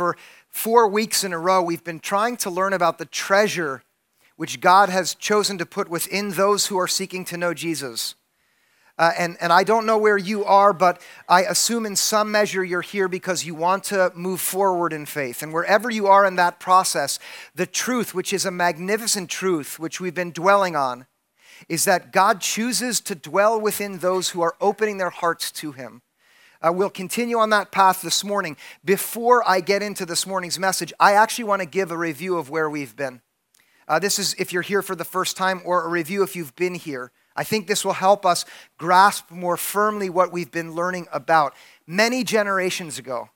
for four weeks in a row, we've been trying to learn about the treasure which God has chosen to put within those who are seeking to know Jesus. Uh, and, and I don't know where you are, but I assume in some measure you're here because you want to move forward in faith. And wherever you are in that process, the truth, which is a magnificent truth, which we've been dwelling on, is that God chooses to dwell within those who are opening their hearts to Him. Uh, we'll continue on that path this morning. Before I get into this morning's message, I actually want to give a review of where we've been. Uh, this is if you're here for the first time, or a review if you've been here. I think this will help us grasp more firmly what we've been learning about. Many generations ago,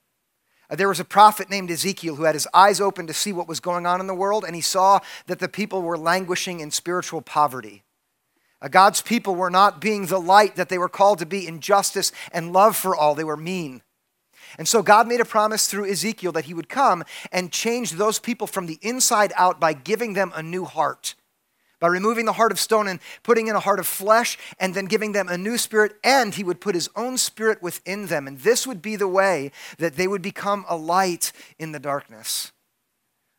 uh, there was a prophet named Ezekiel who had his eyes open to see what was going on in the world, and he saw that the people were languishing in spiritual poverty. God's people were not being the light that they were called to be in justice and love for all, they were mean. And so God made a promise through Ezekiel that he would come and change those people from the inside out by giving them a new heart by removing the heart of stone and putting in a heart of flesh, and then giving them a new spirit, and he would put his own spirit within them. And this would be the way that they would become a light in the darkness.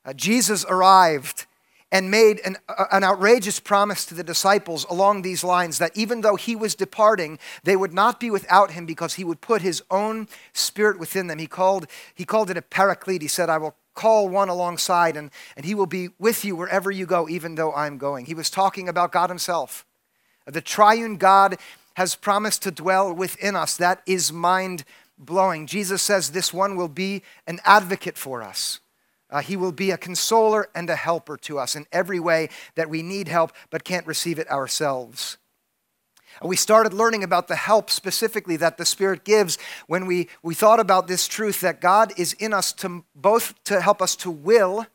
Uh, Jesus arrived and made an, an outrageous promise to the disciples along these lines that even though he was departing, they would not be without him because he would put his own spirit within them. He called, he called it a paraclete. He said, I will call one alongside, and, and he will be with you wherever you go, even though I'm going. He was talking about God himself. The triune God has promised to dwell within us. That is mind blowing. Jesus says this one will be an advocate for us. Uh, he will be a consoler and a helper to us in every way that we need help but can't receive it ourselves. We started learning about the help specifically that the Spirit gives when we, we thought about this truth that God is in us to both to help us to will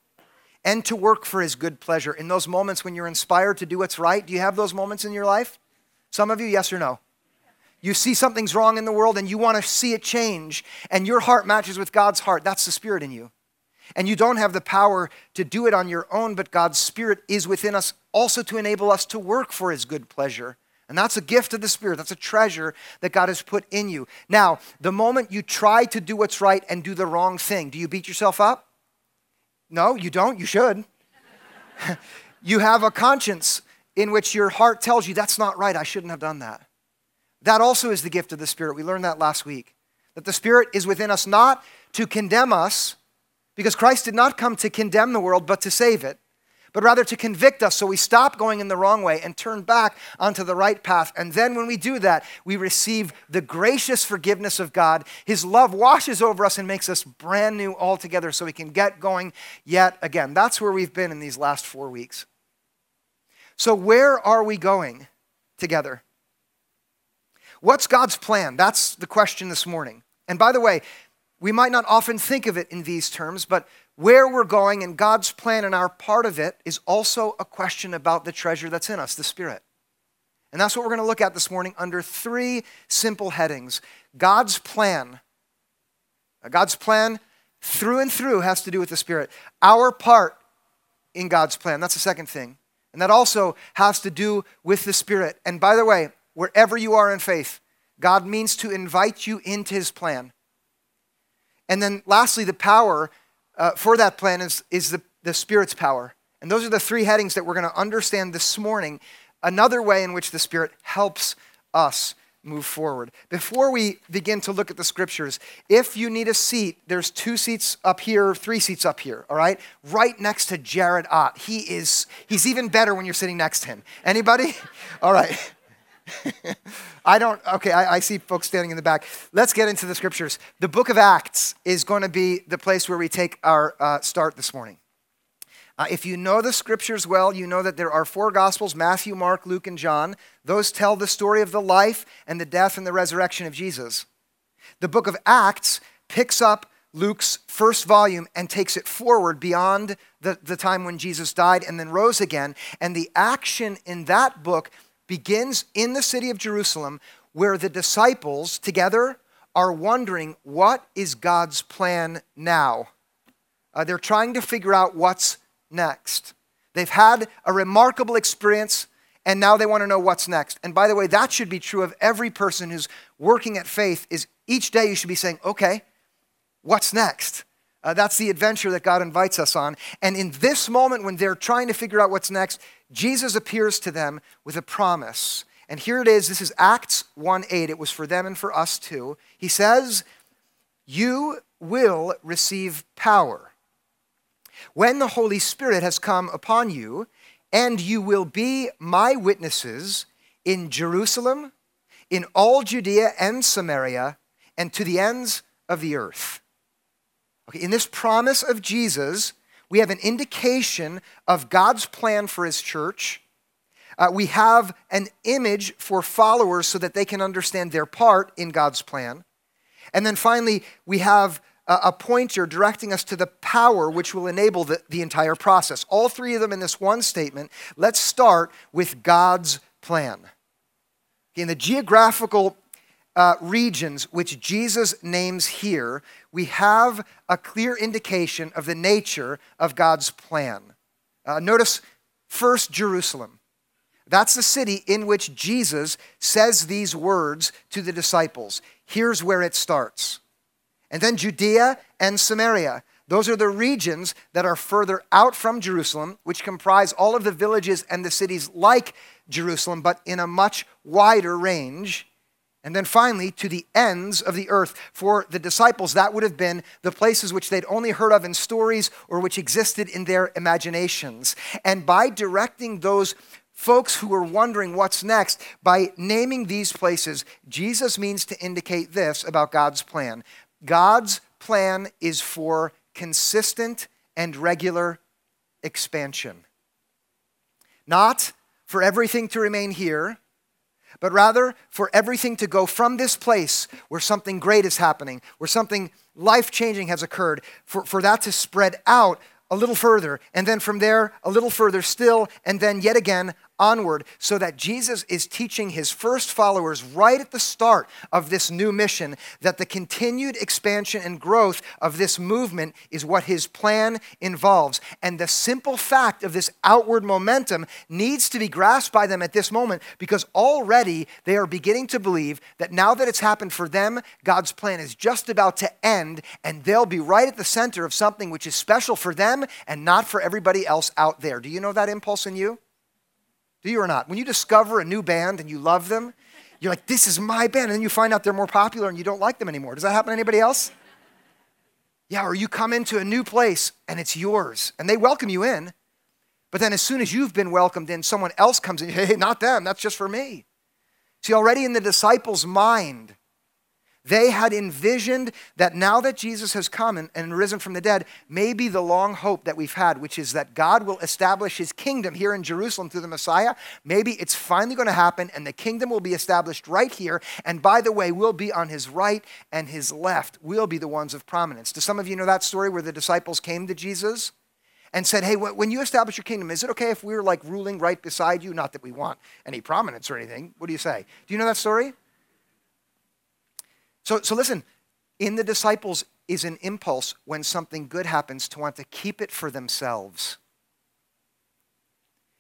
and to work for His good pleasure. In those moments when you're inspired to do what's right, do you have those moments in your life? Some of you, yes or no? You see something's wrong in the world and you want to see it change, and your heart matches with God's heart. That's the Spirit in you. And you don't have the power to do it on your own, but God's Spirit is within us also to enable us to work for His good pleasure. And that's a gift of the Spirit. That's a treasure that God has put in you. Now, the moment you try to do what's right and do the wrong thing, do you beat yourself up? No, you don't. You should. you have a conscience in which your heart tells you that's not right. I shouldn't have done that. That also is the gift of the Spirit. We learned that last week. That the Spirit is within us not to condemn us, because Christ did not come to condemn the world, but to save it but rather to convict us so we stop going in the wrong way and turn back onto the right path. And then when we do that, we receive the gracious forgiveness of God. His love washes over us and makes us brand new altogether so we can get going yet again. That's where we've been in these last four weeks. So, where are we going together? What's God's plan? That's the question this morning. And by the way, we might not often think of it in these terms, but where we're going and God's plan and our part of it is also a question about the treasure that's in us, the Spirit. And that's what we're going to look at this morning under three simple headings God's plan. God's plan through and through has to do with the Spirit. Our part in God's plan, that's the second thing. And that also has to do with the Spirit. And by the way, wherever you are in faith, God means to invite you into His plan. And then lastly, the power uh, for that plan is, is the, the Spirit's power. And those are the three headings that we're going to understand this morning. Another way in which the Spirit helps us move forward. Before we begin to look at the scriptures, if you need a seat, there's two seats up here, three seats up here, all right? Right next to Jared Ott. He is he's even better when you're sitting next to him. Anybody? All right. I don't, okay, I, I, see folks standing in the back. Let's get into the scriptures. The book of Acts is going to be the place where we take our uh, start this morning. Uh, if you know the scriptures well, you know that there are four gospels Matthew, Mark, Luke, and John. Those tell the story of the life and the death and the resurrection of Jesus. The book of Acts picks up Luke's first volume and takes it forward beyond the, the time when Jesus died and then rose again. And the action in that book begins in the city of Jerusalem, where the disciples together are wondering what is God's plan now? Uh, they're trying to figure out what's next. They've had a remarkable experience and now they want to know what's next. And by the way, that should be true of every person who's working at faith is each day you should be saying, "Okay, what's next? Uh, that's the adventure that God invites us on. And in this moment, when they're trying to figure out what's next, Jesus appears to them with a promise. And here it is. This is Acts 1 8. It was for them and for us too. He says, You will receive power when the Holy Spirit has come upon you, and you will be my witnesses in Jerusalem, in all Judea and Samaria, and to the ends of the earth. Okay, in this promise of Jesus, we have an indication of God's plan for his church. Uh, we have an image for followers so that they can understand their part in God's plan. And then finally, we have a, pointer directing us to the power which will enable the, the entire process. All three of them in this one statement. Let's start with God's plan. In the geographical uh, regions which Jesus names here, we have a clear indication of the nature of God's plan. Uh, notice first Jerusalem. That's the city in which Jesus says these words to the disciples. Here's where it starts. And then Judea and Samaria. Those are the regions that are further out from Jerusalem, which comprise all of the villages and the cities like Jerusalem, but in a much wider range. And then finally, to the ends of the earth. For the disciples, that would have been the places which they'd only heard of in stories or which existed in their imaginations. And by directing those folks who were wondering what's next, by naming these places, Jesus means to indicate this about God's plan God's plan is for consistent and regular expansion. Not for everything to remain here, but rather for everything to go from this place where something great is happening, where something life changing has occurred, for, for that to spread out a little further, and then from there, a little further still, and then yet again onward, so that Jesus is teaching his first followers right at the start of this new mission that the continued expansion and growth of this movement is what his plan involves. And the simple fact of this outward momentum needs to be grasped by them at this moment because already they are beginning to believe that now that it's happened for them, God's plan is just about to end, and they'll be right at the center of something which is special for them and not for everybody else out there. Do you know that impulse in you? Do you or not? When you discover a new band and you love them, you're like, this is my band. And then you find out they're more popular and you don't like them anymore. Does that happen to anybody else? Yeah, or you come into a new place and it's yours and they welcome you in. But then as soon as you've been welcomed in, someone else comes in, hey, not them, that's just for me. See, already in the disciples' mind, they had envisioned that now that Jesus has come and, and, risen from the dead, maybe the long hope that we've had, which is that God will establish his kingdom here in Jerusalem through the Messiah, maybe it's finally going to happen and the kingdom will be established right here. And by the way, we'll be on his right and his left. We'll be the ones of prominence. Do some of you know that story where the disciples came to Jesus? and said, Hey, when you establish your kingdom, is it okay if we're like ruling right beside you? Not that we want any prominence or anything. What do you say? Do you know that story? So, so listen, in the disciples is an impulse when something good happens to want to keep it for themselves.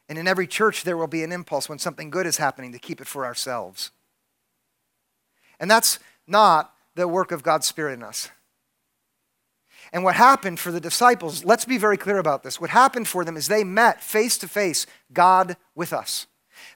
And in every church, there will be an impulse when something good is happening to keep it for ourselves. And that's not the work of God's Spirit in us. And what happened for the disciples, let's be very clear about this. What happened for them is they met face to face God with us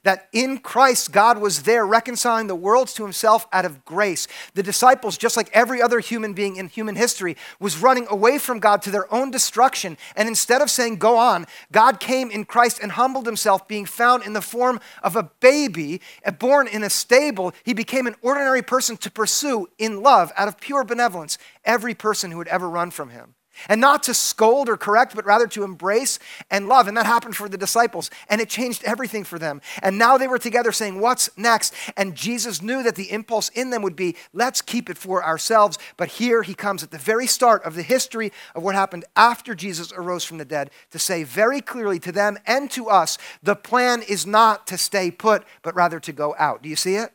that in Christ, God was there reconciling the worlds to himself out of grace. The disciples, just like every other human being in human history, was running away from God to their own destruction. And instead of saying, Go on, God came in Christ and humbled himself, being found in the form of a baby, born in a stable. He became an ordinary person to pursue in love, out of pure benevolence, every person who would ever run from him. And not to scold or correct, but rather to embrace and love. And that happened for the disciples. And it changed everything for them. And now they were together saying, What's next? And Jesus knew that the impulse in them would be, Let's keep it for ourselves. But here he comes at the very start of the history of what happened after Jesus arose from the dead to say very clearly to them and to us, The plan is not to stay put, but rather to go out. Do you see it?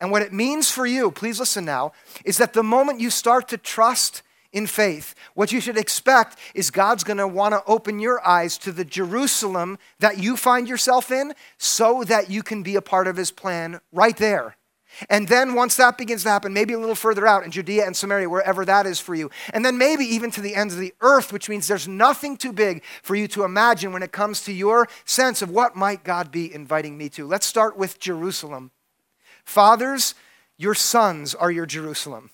And what it means for you, please listen now, is that the moment you start to trust in faith. What you should expect is God's going to want to open your eyes to the Jerusalem that you find yourself in so that you can be a part of his plan right there. And then once that begins to happen, maybe a little further out in Judea and Samaria, wherever that is for you. And then maybe even to the ends of the earth, which means there's nothing too big for you to imagine when it comes to your sense of what might God be inviting me to. Let's start with Jerusalem. Fathers, your sons are your Jerusalem.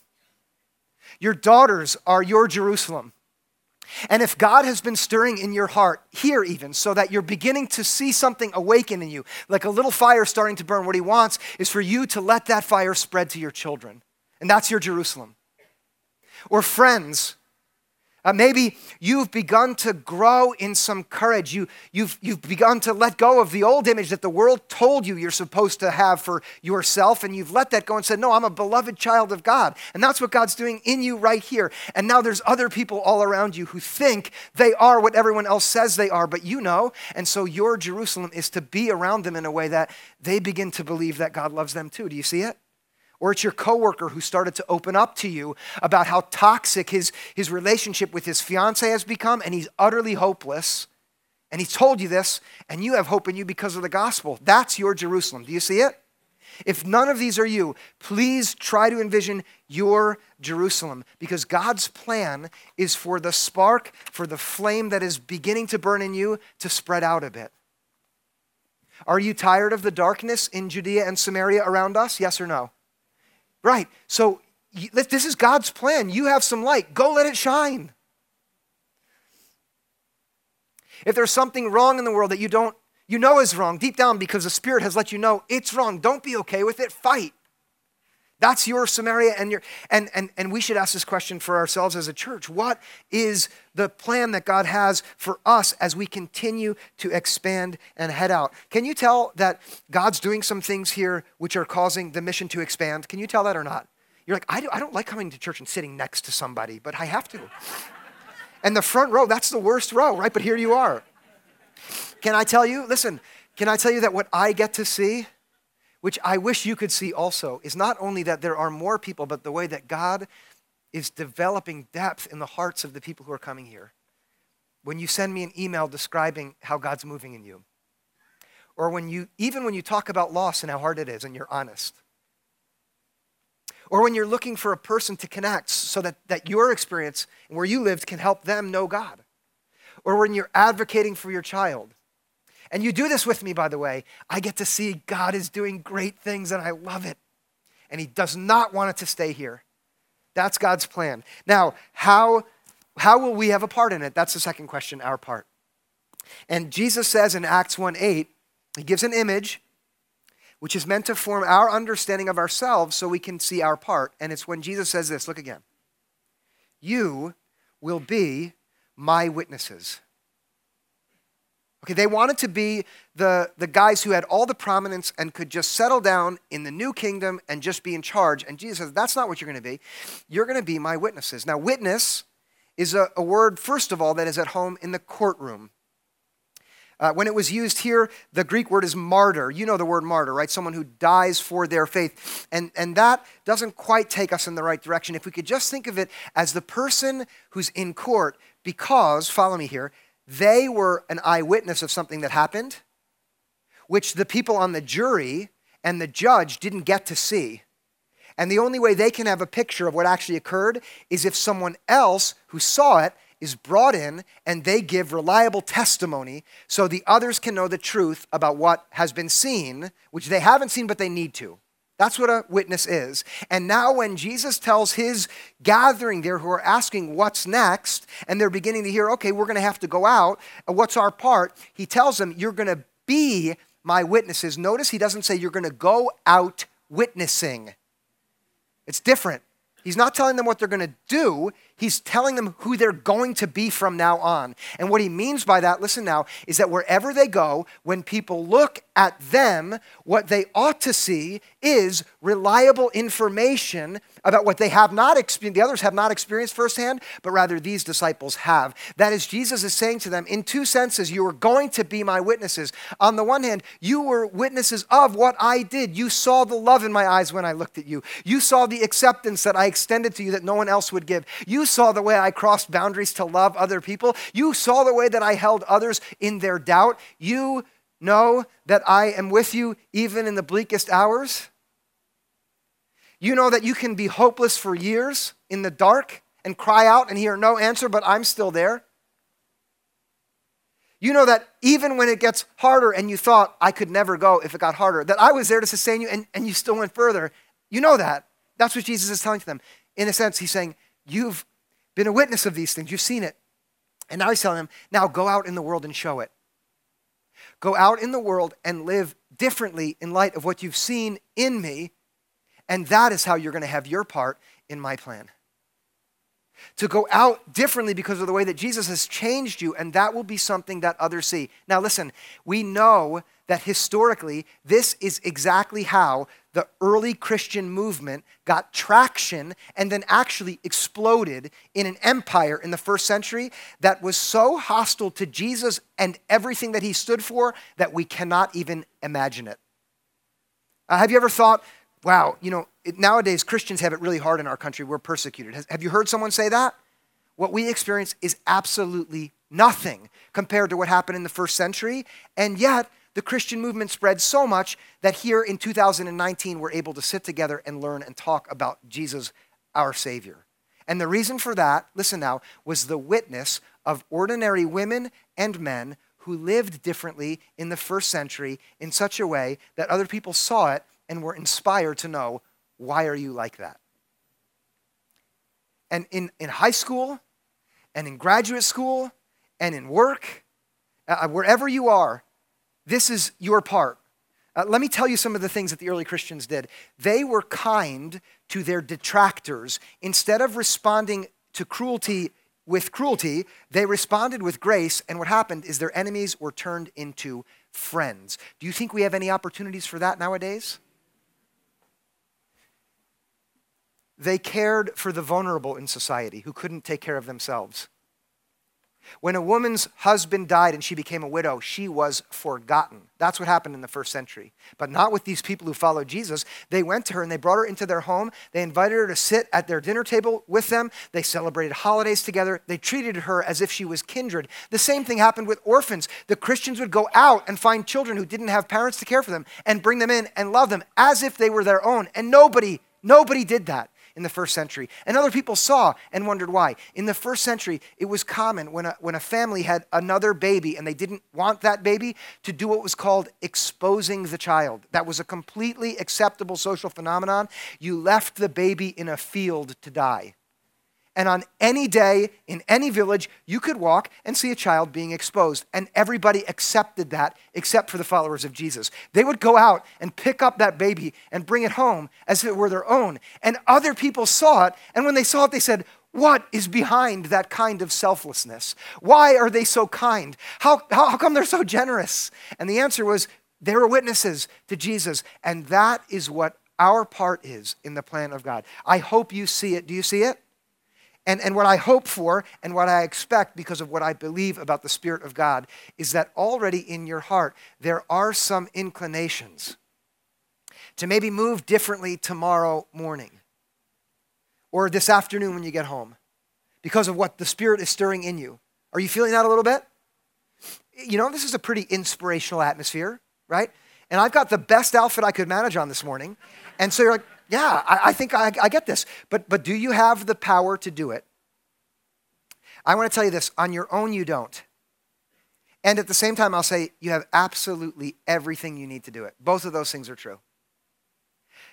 Your daughters are your Jerusalem. And if God has been stirring in your heart, here even, so that you're beginning to see something awaken in you, like a little fire starting to burn, what He wants is for you to let that fire spread to your children. And that's your Jerusalem. Or friends, uh, maybe you've begun to grow in some courage. You, you've, you've begun to let go of the old image that the world told you you're supposed to have for yourself, and you've let that go and said, No, I'm a beloved child of God. And that's what God's doing in you right here. And now there's other people all around you who think they are what everyone else says they are, but you know. And so your Jerusalem is to be around them in a way that they begin to believe that God loves them too. Do you see it? Or it's your coworker who started to open up to you about how toxic his, his relationship with his fiance has become, and he's utterly hopeless. And he told you this, and you have hope in you because of the gospel. That's your Jerusalem. Do you see it? If none of these are you, please try to envision your Jerusalem because God's plan is for the spark, for the flame that is beginning to burn in you to spread out a bit. Are you tired of the darkness in Judea and Samaria around us? Yes or no? Right. So this is God's plan. You have some light. Go let it shine. If there's something wrong in the world that you don't you know is wrong deep down because the spirit has let you know it's wrong, don't be okay with it. Fight. That's your Samaria and your and and and we should ask this question for ourselves as a church. What is the plan that God has for us as we continue to expand and head out? Can you tell that God's doing some things here which are causing the mission to expand? Can you tell that or not? You're like, I, do, I don't like coming to church and sitting next to somebody, but I have to. and the front row, that's the worst row, right? But here you are. Can I tell you? Listen, can I tell you that what I get to see which I wish you could see also, is not only that there are more people, but the way that God is developing depth in the hearts of the people who are coming here. When you send me an email describing how God's moving in you, or when you, even when you talk about loss and how hard it is and you're honest, or when you're looking for a person to connect so that, that your experience and where you lived can help them know God, or when you're advocating for your child and you do this with me, by the way. I get to see God is doing great things and I love it. And He does not want it to stay here. That's God's plan. Now, how, how will we have a part in it? That's the second question, our part. And Jesus says in Acts 1 8, He gives an image which is meant to form our understanding of ourselves so we can see our part. And it's when Jesus says this look again. You will be my witnesses. Okay, they wanted to be the, the guys who had all the prominence and could just settle down in the new kingdom and just be in charge. And Jesus says, That's not what you're going to be. You're going to be my witnesses. Now, witness is a, a, word, first of all, that is at home in the courtroom. Uh, when it was used here, the Greek word is martyr. You know the word martyr, right? Someone who dies for their faith. And, and that doesn't quite take us in the right direction. If we could just think of it as the person who's in court because, follow me here, they were an eyewitness of something that happened, which the people on the jury and the judge didn't get to see. And the only way they can have a picture of what actually occurred is if someone else who saw it is brought in and they give reliable testimony so the others can know the truth about what has been seen, which they haven't seen but they need to. That's what a witness is. And now, when Jesus tells his gathering there who are asking what's next, and they're beginning to hear, okay, we're going to have to go out, what's our part? He tells them, you're going to be my witnesses. Notice he doesn't say you're going to go out witnessing, it's different. He's not telling them what they're going to do. He's telling them who they're going to be from now on. And what he means by that, listen now, is that wherever they go, when people look at them, what they ought to see is reliable information about what they have not experienced, the others have not experienced firsthand, but rather these disciples have. That is, Jesus is saying to them, in two senses, you are going to be my witnesses. On the one hand, you were witnesses of what I did. You saw the love in my eyes when I looked at you, you saw the acceptance that I extended to you that no one else would give. You saw the way I crossed boundaries to love other people. You saw the way that I held others in their doubt. You know that I am with you even in the bleakest hours. You know that you can be hopeless for years in the dark and cry out and hear no answer, but I'm still there. You know that even when it gets harder and you thought I could never go if it got harder, that I was there to sustain you and, and you still went further. You know that. That's what Jesus is telling to them. In a sense, he's saying, You've been a witness of these things, you've seen it. And now he's telling them, Now go out in the world and show it. Go out in the world and live differently in light of what you've seen in me. And that is how you're going to have your part in my plan to go out differently because of the way that Jesus has changed you, and that will be something that others see. Now, listen, we know that historically, this is exactly how the early Christian movement got traction and then actually exploded in an empire in the first century that was so hostile to Jesus and everything that he stood for that we cannot even imagine it. Uh, have you ever thought, wow, you know, it, nowadays Christians have it really hard in our country. We're persecuted. Has, have you heard someone say that? What we experience is absolutely nothing compared to what happened in the first century. And yet, the Christian movement spread so much that here in 2019, we're able to sit together and learn and talk about Jesus, our Savior. And the reason for that, listen now, was the witness of ordinary women and men who lived differently in the first century in such a way that other people saw it and were inspired to know why are you like that? And in, in high school and in graduate school and in work, uh, wherever you are, this is your part. Uh, let me tell you some of the things that the early Christians did. They were kind to their detractors. Instead of responding to cruelty with cruelty, they responded with grace, and what happened is their enemies were turned into friends. Do you think we have any opportunities for that nowadays? They cared for the vulnerable in society who couldn't take care of themselves. When a woman's husband died and she became a widow, she was forgotten. That's what happened in the first century. But not with these people who followed Jesus. They went to her and they brought her into their home. They invited her to sit at their dinner table with them. They celebrated holidays together. They treated her as if she was kindred. The same thing happened with orphans. The Christians would go out and find children who didn't have parents to care for them and bring them in and love them as if they were their own. And nobody, nobody did that in the first century. And other people saw and wondered why. In the first century, it was common when a, when a family had another baby and they didn't want that baby to do what was called exposing the child. That was a completely acceptable social phenomenon. You left the baby in a field to die. And on any day in any village, you could walk and see a child being exposed. And everybody accepted that except for the followers of Jesus. They would go out and pick up that baby and bring it home as if it were their own. And other people saw it. And when they saw it, they said, what is behind that kind of selflessness? Why are they so kind? How, how, how come they're so generous? And the answer was they were witnesses to Jesus. And that is what our part is in the plan of God. I hope you see it. Do you see it? And, and what I hope for and what I expect because of what I believe about the Spirit of God is that already in your heart there are some inclinations to maybe move differently tomorrow morning or this afternoon when you get home because of what the Spirit is stirring in you. Are you feeling that a little bit? You know, this is a pretty inspirational atmosphere, right? And I've got the best outfit I could manage on this morning. And so you're like, yeah, I, I think I, I get this. But, but do you have the power to do it? I want to tell you this on your own, you don't. And at the same time, I'll say you have absolutely everything you need to do it. Both of those things are true.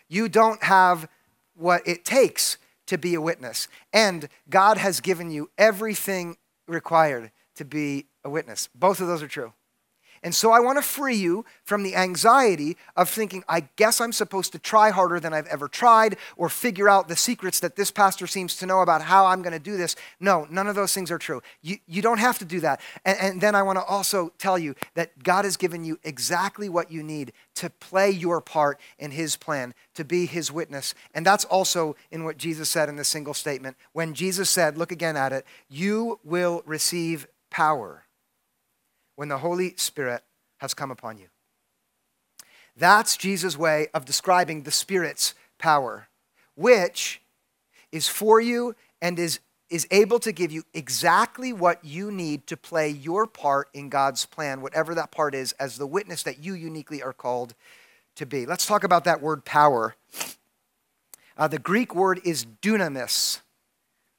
You don't have what it takes to be a witness. And God has given you everything required to be a witness. Both of those are true. And so I want to free you from the anxiety of thinking, I guess I'm supposed to try harder than I've ever tried or figure out the secrets that this pastor seems to know about how I'm going to do this. No, none of those things are true. You, you don't have to do that. And, and then I want to also tell you that God has given you exactly what you need to play your part in His plan, to be His witness. And that's also in what Jesus said in the single statement. When Jesus said, look again at it, you will receive power when the Holy Spirit has come upon you. That's Jesus' way of describing the Spirit's power, which is for you and is, is able to give you exactly what you need to play your part in God's plan, whatever that part is, as the witness that you uniquely are called to be. Let's talk about that word power. Uh, the Greek word is dunamis.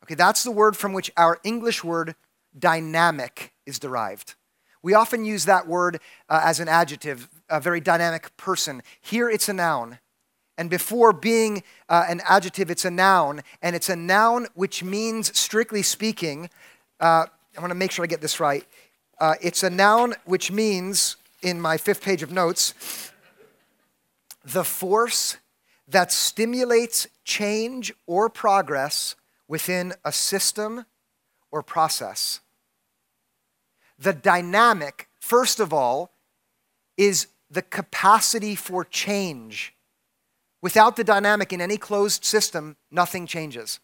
Okay, that's the word from which our English word dynamic is derived. We often use that word uh, as an adjective, a very dynamic person. Here it's a noun. And before being uh, an adjective, it's a noun. And it's a noun which means, strictly speaking, uh, I want to make sure I get this right. Uh, it's a noun which means, in my fifth page of notes, the force that stimulates change or progress within a system or process. The dynamic, first of all, is the capacity for change. Without the dynamic in any closed system, nothing changes.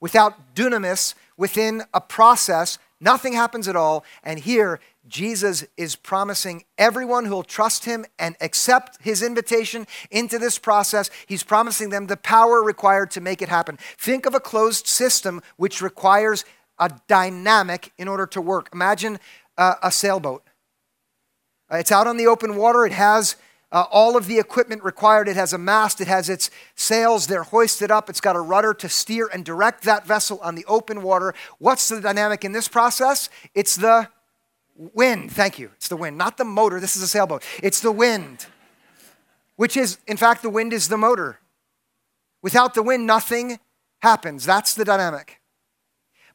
Without dunamis within a process, nothing happens at all. And here, Jesus is promising everyone who will trust him and accept his invitation into this process, he's promising them the power required to make it happen. Think of a closed system which requires a dynamic in order to work. Imagine uh, a sailboat. Uh, it's out on the open water, it has uh, all of the equipment required. It has a mast, it has its sails, they're hoisted up, it's got a rudder to steer and direct that vessel on the open water. What's the dynamic in this process? It's the wind. Thank you. It's the wind, not the motor. This is a sailboat. It's the wind, which is, in fact, the wind is the motor. Without the wind, nothing happens. That's the dynamic.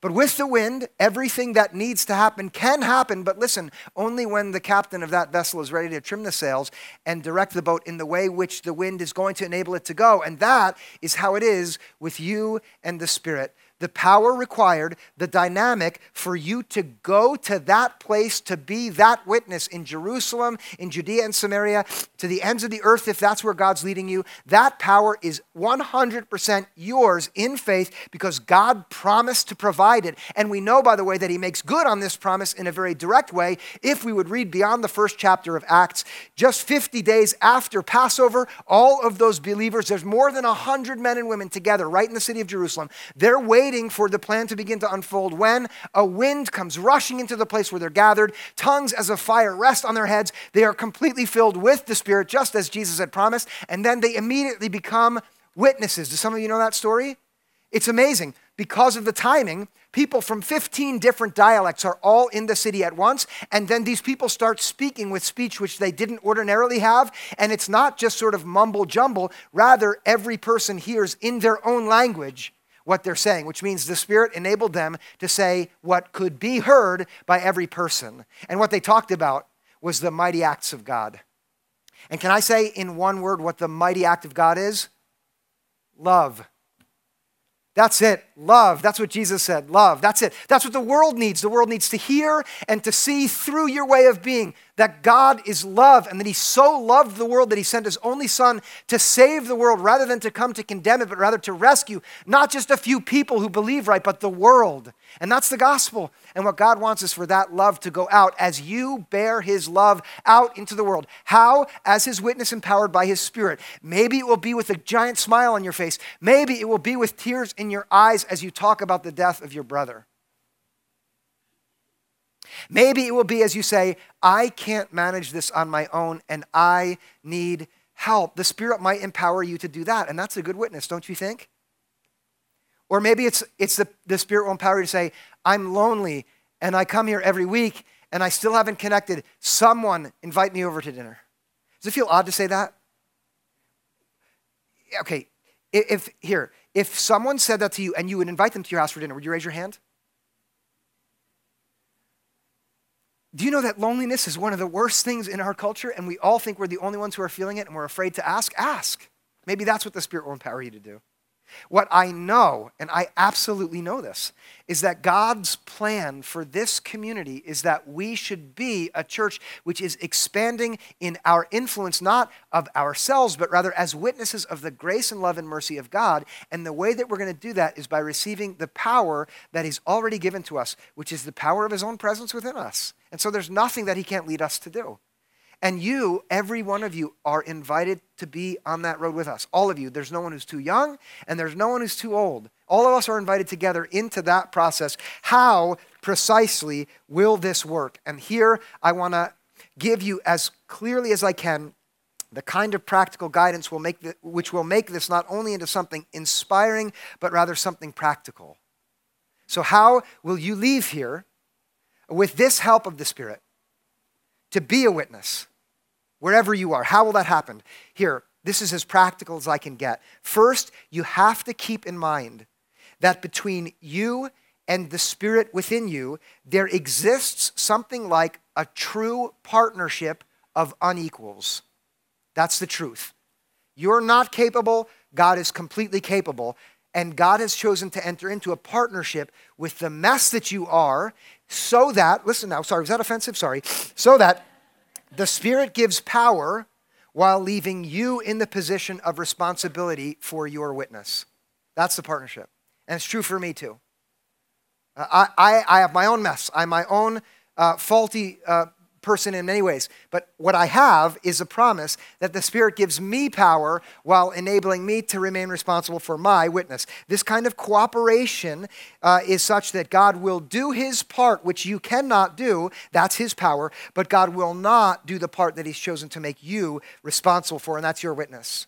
But with the wind, everything that needs to happen can happen. But listen, only when the captain of that vessel is ready to trim the sails and direct the boat in the way which the wind is going to enable it to go. And that is how it is with you and the Spirit the power required, the dynamic for you to go to that place to be that witness in Jerusalem, in Judea and Samaria, to the ends of the earth, if that's where God's leading you. That power is 100% yours in faith because God promised to provide it. And we know, by the way, that He makes good on this promise in a very direct way. If we would read beyond the first chapter of Acts, just 50 days after Passover, all of those believers, there's more than 100 men and women together right in the city of Jerusalem. They're waiting waiting for the plan to begin to unfold when a wind comes rushing into the place where they're gathered, tongues as a fire rest on their heads. They are completely filled with the Spirit, just as Jesus had promised, and then they immediately become witnesses. Do some of you know that story? It's amazing. Because of the timing, people from 15 different dialects are all in the city at once, and then these people start speaking with speech which they didn't ordinarily have, and it's not just sort of mumble jumble, rather, every person hears in their own language what they're saying, which means the Spirit enabled them to say what could be heard by every person. And what they talked about was the mighty acts of God. And can I say in one word what the mighty act of God is? Love. That's it. Love. That's what Jesus said. Love. That's it. That's what the world needs. The world needs to hear and to see through your way of being that God is love and that He so loved the world that He sent His only Son to save the world rather than to come to condemn it, but rather to rescue not just a few people who believe right, but the world. And that's the gospel. And what God wants is for that love to go out as you bear His love out into the world. How? As His witness empowered by His Spirit. Maybe it will be with a giant smile on your face, maybe it will be with tears in your eyes as you talk about the death of your brother. Maybe it will be as you say, I can't manage this on my own and I need help. The Spirit might empower you to do that, and that's a good witness, don't you think? Or maybe it's, it's the, the Spirit will empower you to say, I'm lonely and I come here every week and I still haven't connected. Someone invite me over to dinner. Does it feel odd to say that? Okay, if here, if someone said that to you and you would invite them to your house for dinner, would you raise your hand? Do you know that loneliness is one of the worst things in our culture and we all think we're the only ones who are feeling it and we're afraid to ask? Ask. Maybe that's what the Spirit will empower you to do. What I know, and I absolutely know this, is that God's plan for this community is that we should be a church which is expanding in our influence, not of ourselves, but rather as witnesses of the grace and love and mercy of God. And the way that we're going to do that is by receiving the power that He's already given to us, which is the power of His own presence within us. And so there's nothing that He can't lead us to do. And you, every one of you, are invited to be on that road with us. All of you. There's no one who's too young and there's no one who's too old. All of us are invited together into that process. How precisely will this work? And here I want to give you as clearly as I can the kind of practical guidance will make the, which will make this not only into something inspiring, but rather something practical. So, how will you leave here with this help of the Spirit to be a witness wherever you are? How will that happen? Here, this is as practical as I can get. First, you have to keep in mind that between you and the Spirit within you, there exists something like a true partnership of unequals. That's the truth. You're not capable, God is completely capable, and God has chosen to enter into a partnership with the mess that you are so that, listen now, sorry, was that offensive? Sorry. So that the Spirit gives power while leaving you in the position of responsibility for your witness. That's the partnership. And it's true for me too. Uh, I, I, I, have my own mess. I'm my own uh, faulty uh, person in many ways. But what I have is a promise that the Spirit gives me power while enabling me to remain responsible for my witness. This kind of cooperation uh, is such that God will do his part, which you cannot do. That's his power. But God will not do the part that he's chosen to make you responsible for, and that's your witness.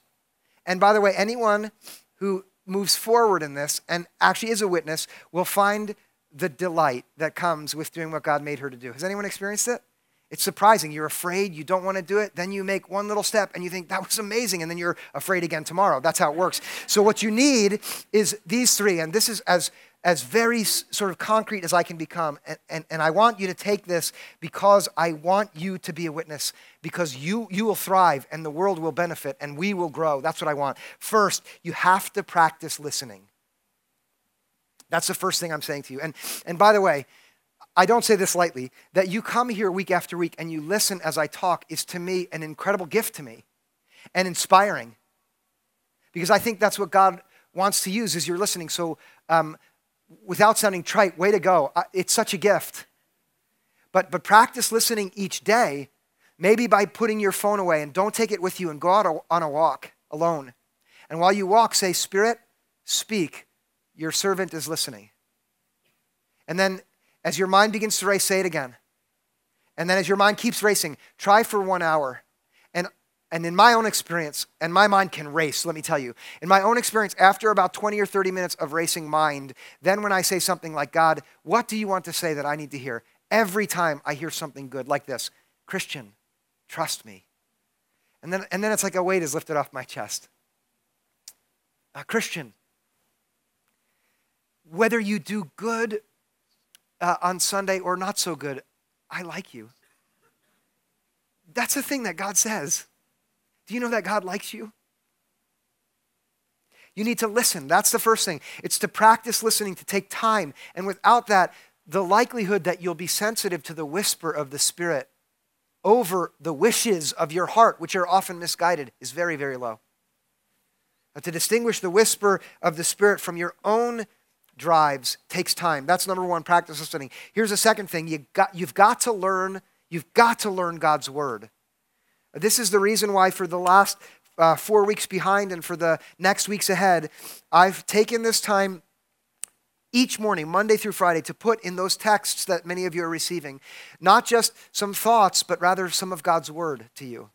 And by the way, anyone who moves forward in this and actually is a witness will find the delight that comes with doing what God made her to do. Has anyone experienced it? It's surprising. You're afraid, you don't want to do it. Then you make one little step and you think, that was amazing. And then you're afraid again tomorrow. That's how it works. So, what you need is these three. And this is as, as very sort of concrete as I can become. And, and, and I want you to take this because I want you to be a witness, because you, you will thrive and the world will benefit and we will grow. That's what I want. First, you have to practice listening. That's the first thing I'm saying to you. And, and by the way, I don't say this lightly, that you come here week after week and you listen as I talk is to me an incredible gift to me and inspiring. Because I think that's what God wants to use as you're listening. So, um, without sounding trite, way to go. It's such a gift. But, but practice listening each day, maybe by putting your phone away and don't take it with you and go out on a walk alone. And while you walk, say, Spirit, speak. Your servant is listening. And then as your mind begins to race, say it again. And then as your mind keeps racing, try for one hour. And, and in my own experience, and my mind can race, let me tell you. In my own experience, after about 20 or 30 minutes of racing mind, then when I say something like, God, what do you want to say that I need to hear? Every time I hear something good like this Christian, trust me. And then, and then it's like a weight is lifted off my chest. A Christian, whether you do good uh, on Sunday or not so good, I like you. That's the thing that God says. Do you know that God likes you? You need to listen. That's the first thing. It's to practice listening, to take time. And without that, the likelihood that you'll be sensitive to the whisper of the Spirit over the wishes of your heart, which are often misguided, is very, very low. But to distinguish the whisper of the Spirit from your own drives takes time. That's number one, practice listening. Here's a second thing you got, you've got to learn, you've got to learn God's word. This is the reason why for the last uh, four weeks behind and for the next weeks ahead, I've taken this time each morning, Monday through Friday, to put in those texts that many of you are receiving, not just some thoughts, but rather some of God's word to you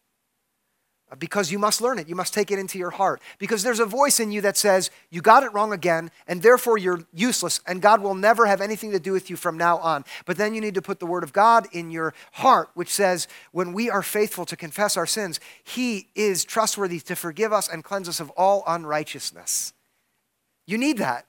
because you must learn it. You must take it into your heart. Because there's a voice in you that says, You got it wrong again, and therefore you're useless, and God will never have anything to do with you from now on. But then you need to put the word of God in your heart, which says, When we are faithful to confess our sins, He is trustworthy to forgive us and cleanse us of all unrighteousness. You need that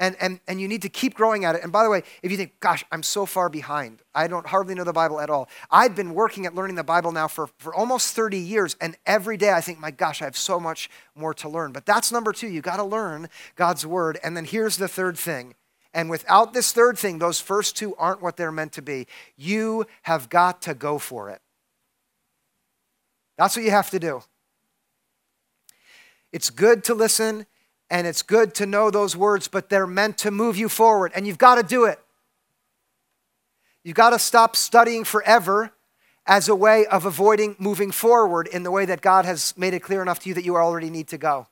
and, and, and you need to keep growing at it. And by the way, if you think, gosh, I'm so far behind, I don't hardly know the Bible at all. I've been working at learning the Bible now for, for almost 30 years, and every day I think, my gosh, I have so much more to learn. But that's number two. You got to learn God's word. And then here's the third thing. And without this third thing, those first two aren't what they're meant to be. You have got to go for it. That's what you have to do. It's good to listen and it's good to know those words, but they're meant to move you forward, and you've got to do it. You've got to stop studying forever as a way of avoiding moving forward in the way that God has made it clear enough to you that you already need to go.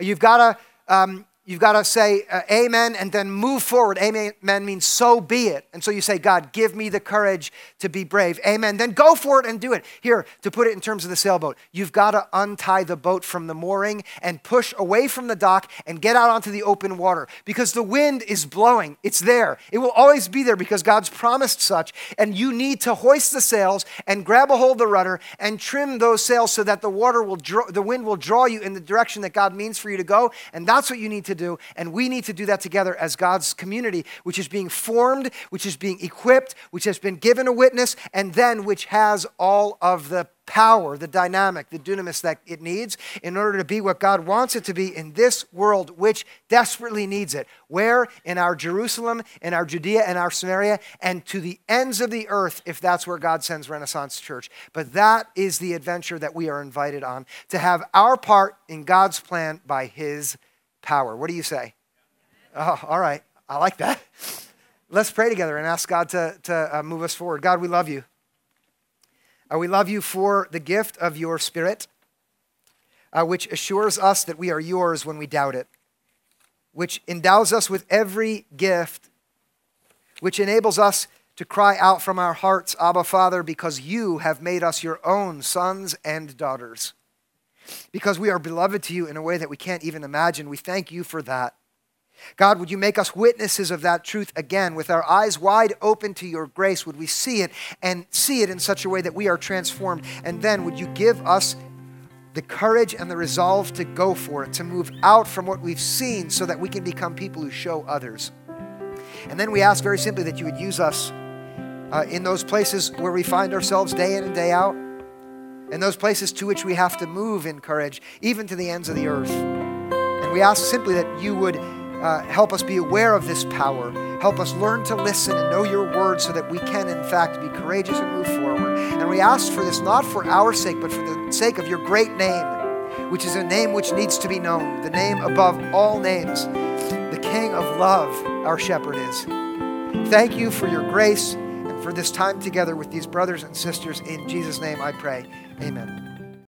You've got to um, you've got to say uh, amen and then move forward. Amen means so be it. And so you say, God, give me the courage to be brave. Amen. Then go for it and do it. Here, to put it in terms of the sailboat, you've got to untie the boat from the mooring and push away from the dock and get out onto the open water because the wind is blowing. It's there. It will always be there because God's promised such. And you need to hoist the sails and grab a hold of the rudder and trim those sails so that the water will draw, the wind will draw you in the direction that God means for you to go. And that's what you need to do. And we need to do that together as God's community, which is being formed, which is being equipped, which has been given a witness, and then which has all of the power, the dynamic, the dunamis that it needs in order to be what God wants it to be in this world, which desperately needs it. Where? In our Jerusalem, in our Judea, and our Samaria, and to the ends of the earth, if that's where God sends Renaissance Church. But that is the adventure that we are invited on to have our part in God's plan by His power. What do you say? Oh, all right. I like that. Let's pray together and ask God to, to uh, move us forward. God, we love you. Uh, we love you for the gift of your Spirit, uh, which assures us that we are yours when we doubt it, which endows us with every gift, which enables us to cry out from our hearts, Abba, Father, because you have made us your own sons and daughters because we are beloved to you in a way that we can't even imagine. We thank you for that. God, would you make us witnesses of that truth again with our eyes wide open to your grace? Would we see it and see it in such a way that we are transformed? And then would you give us the courage and the resolve to go for it, to move out from what we've seen so that we can become people who show others? And then we ask very simply that you would use us uh, in those places where we find ourselves day in and day out and those places to which we have to move in courage, even to the ends of the earth. And we ask simply that you would uh, help us be aware of this power. Help us learn to listen and know your word so that we can, in fact, be courageous and move forward. And we ask for this not for our sake, but for the sake of your great name, which is a name which needs to be known, the name above all names, the King of love, our shepherd is. Thank you for your grace and for this time together with these brothers and sisters. In Jesus' name I pray. Amen.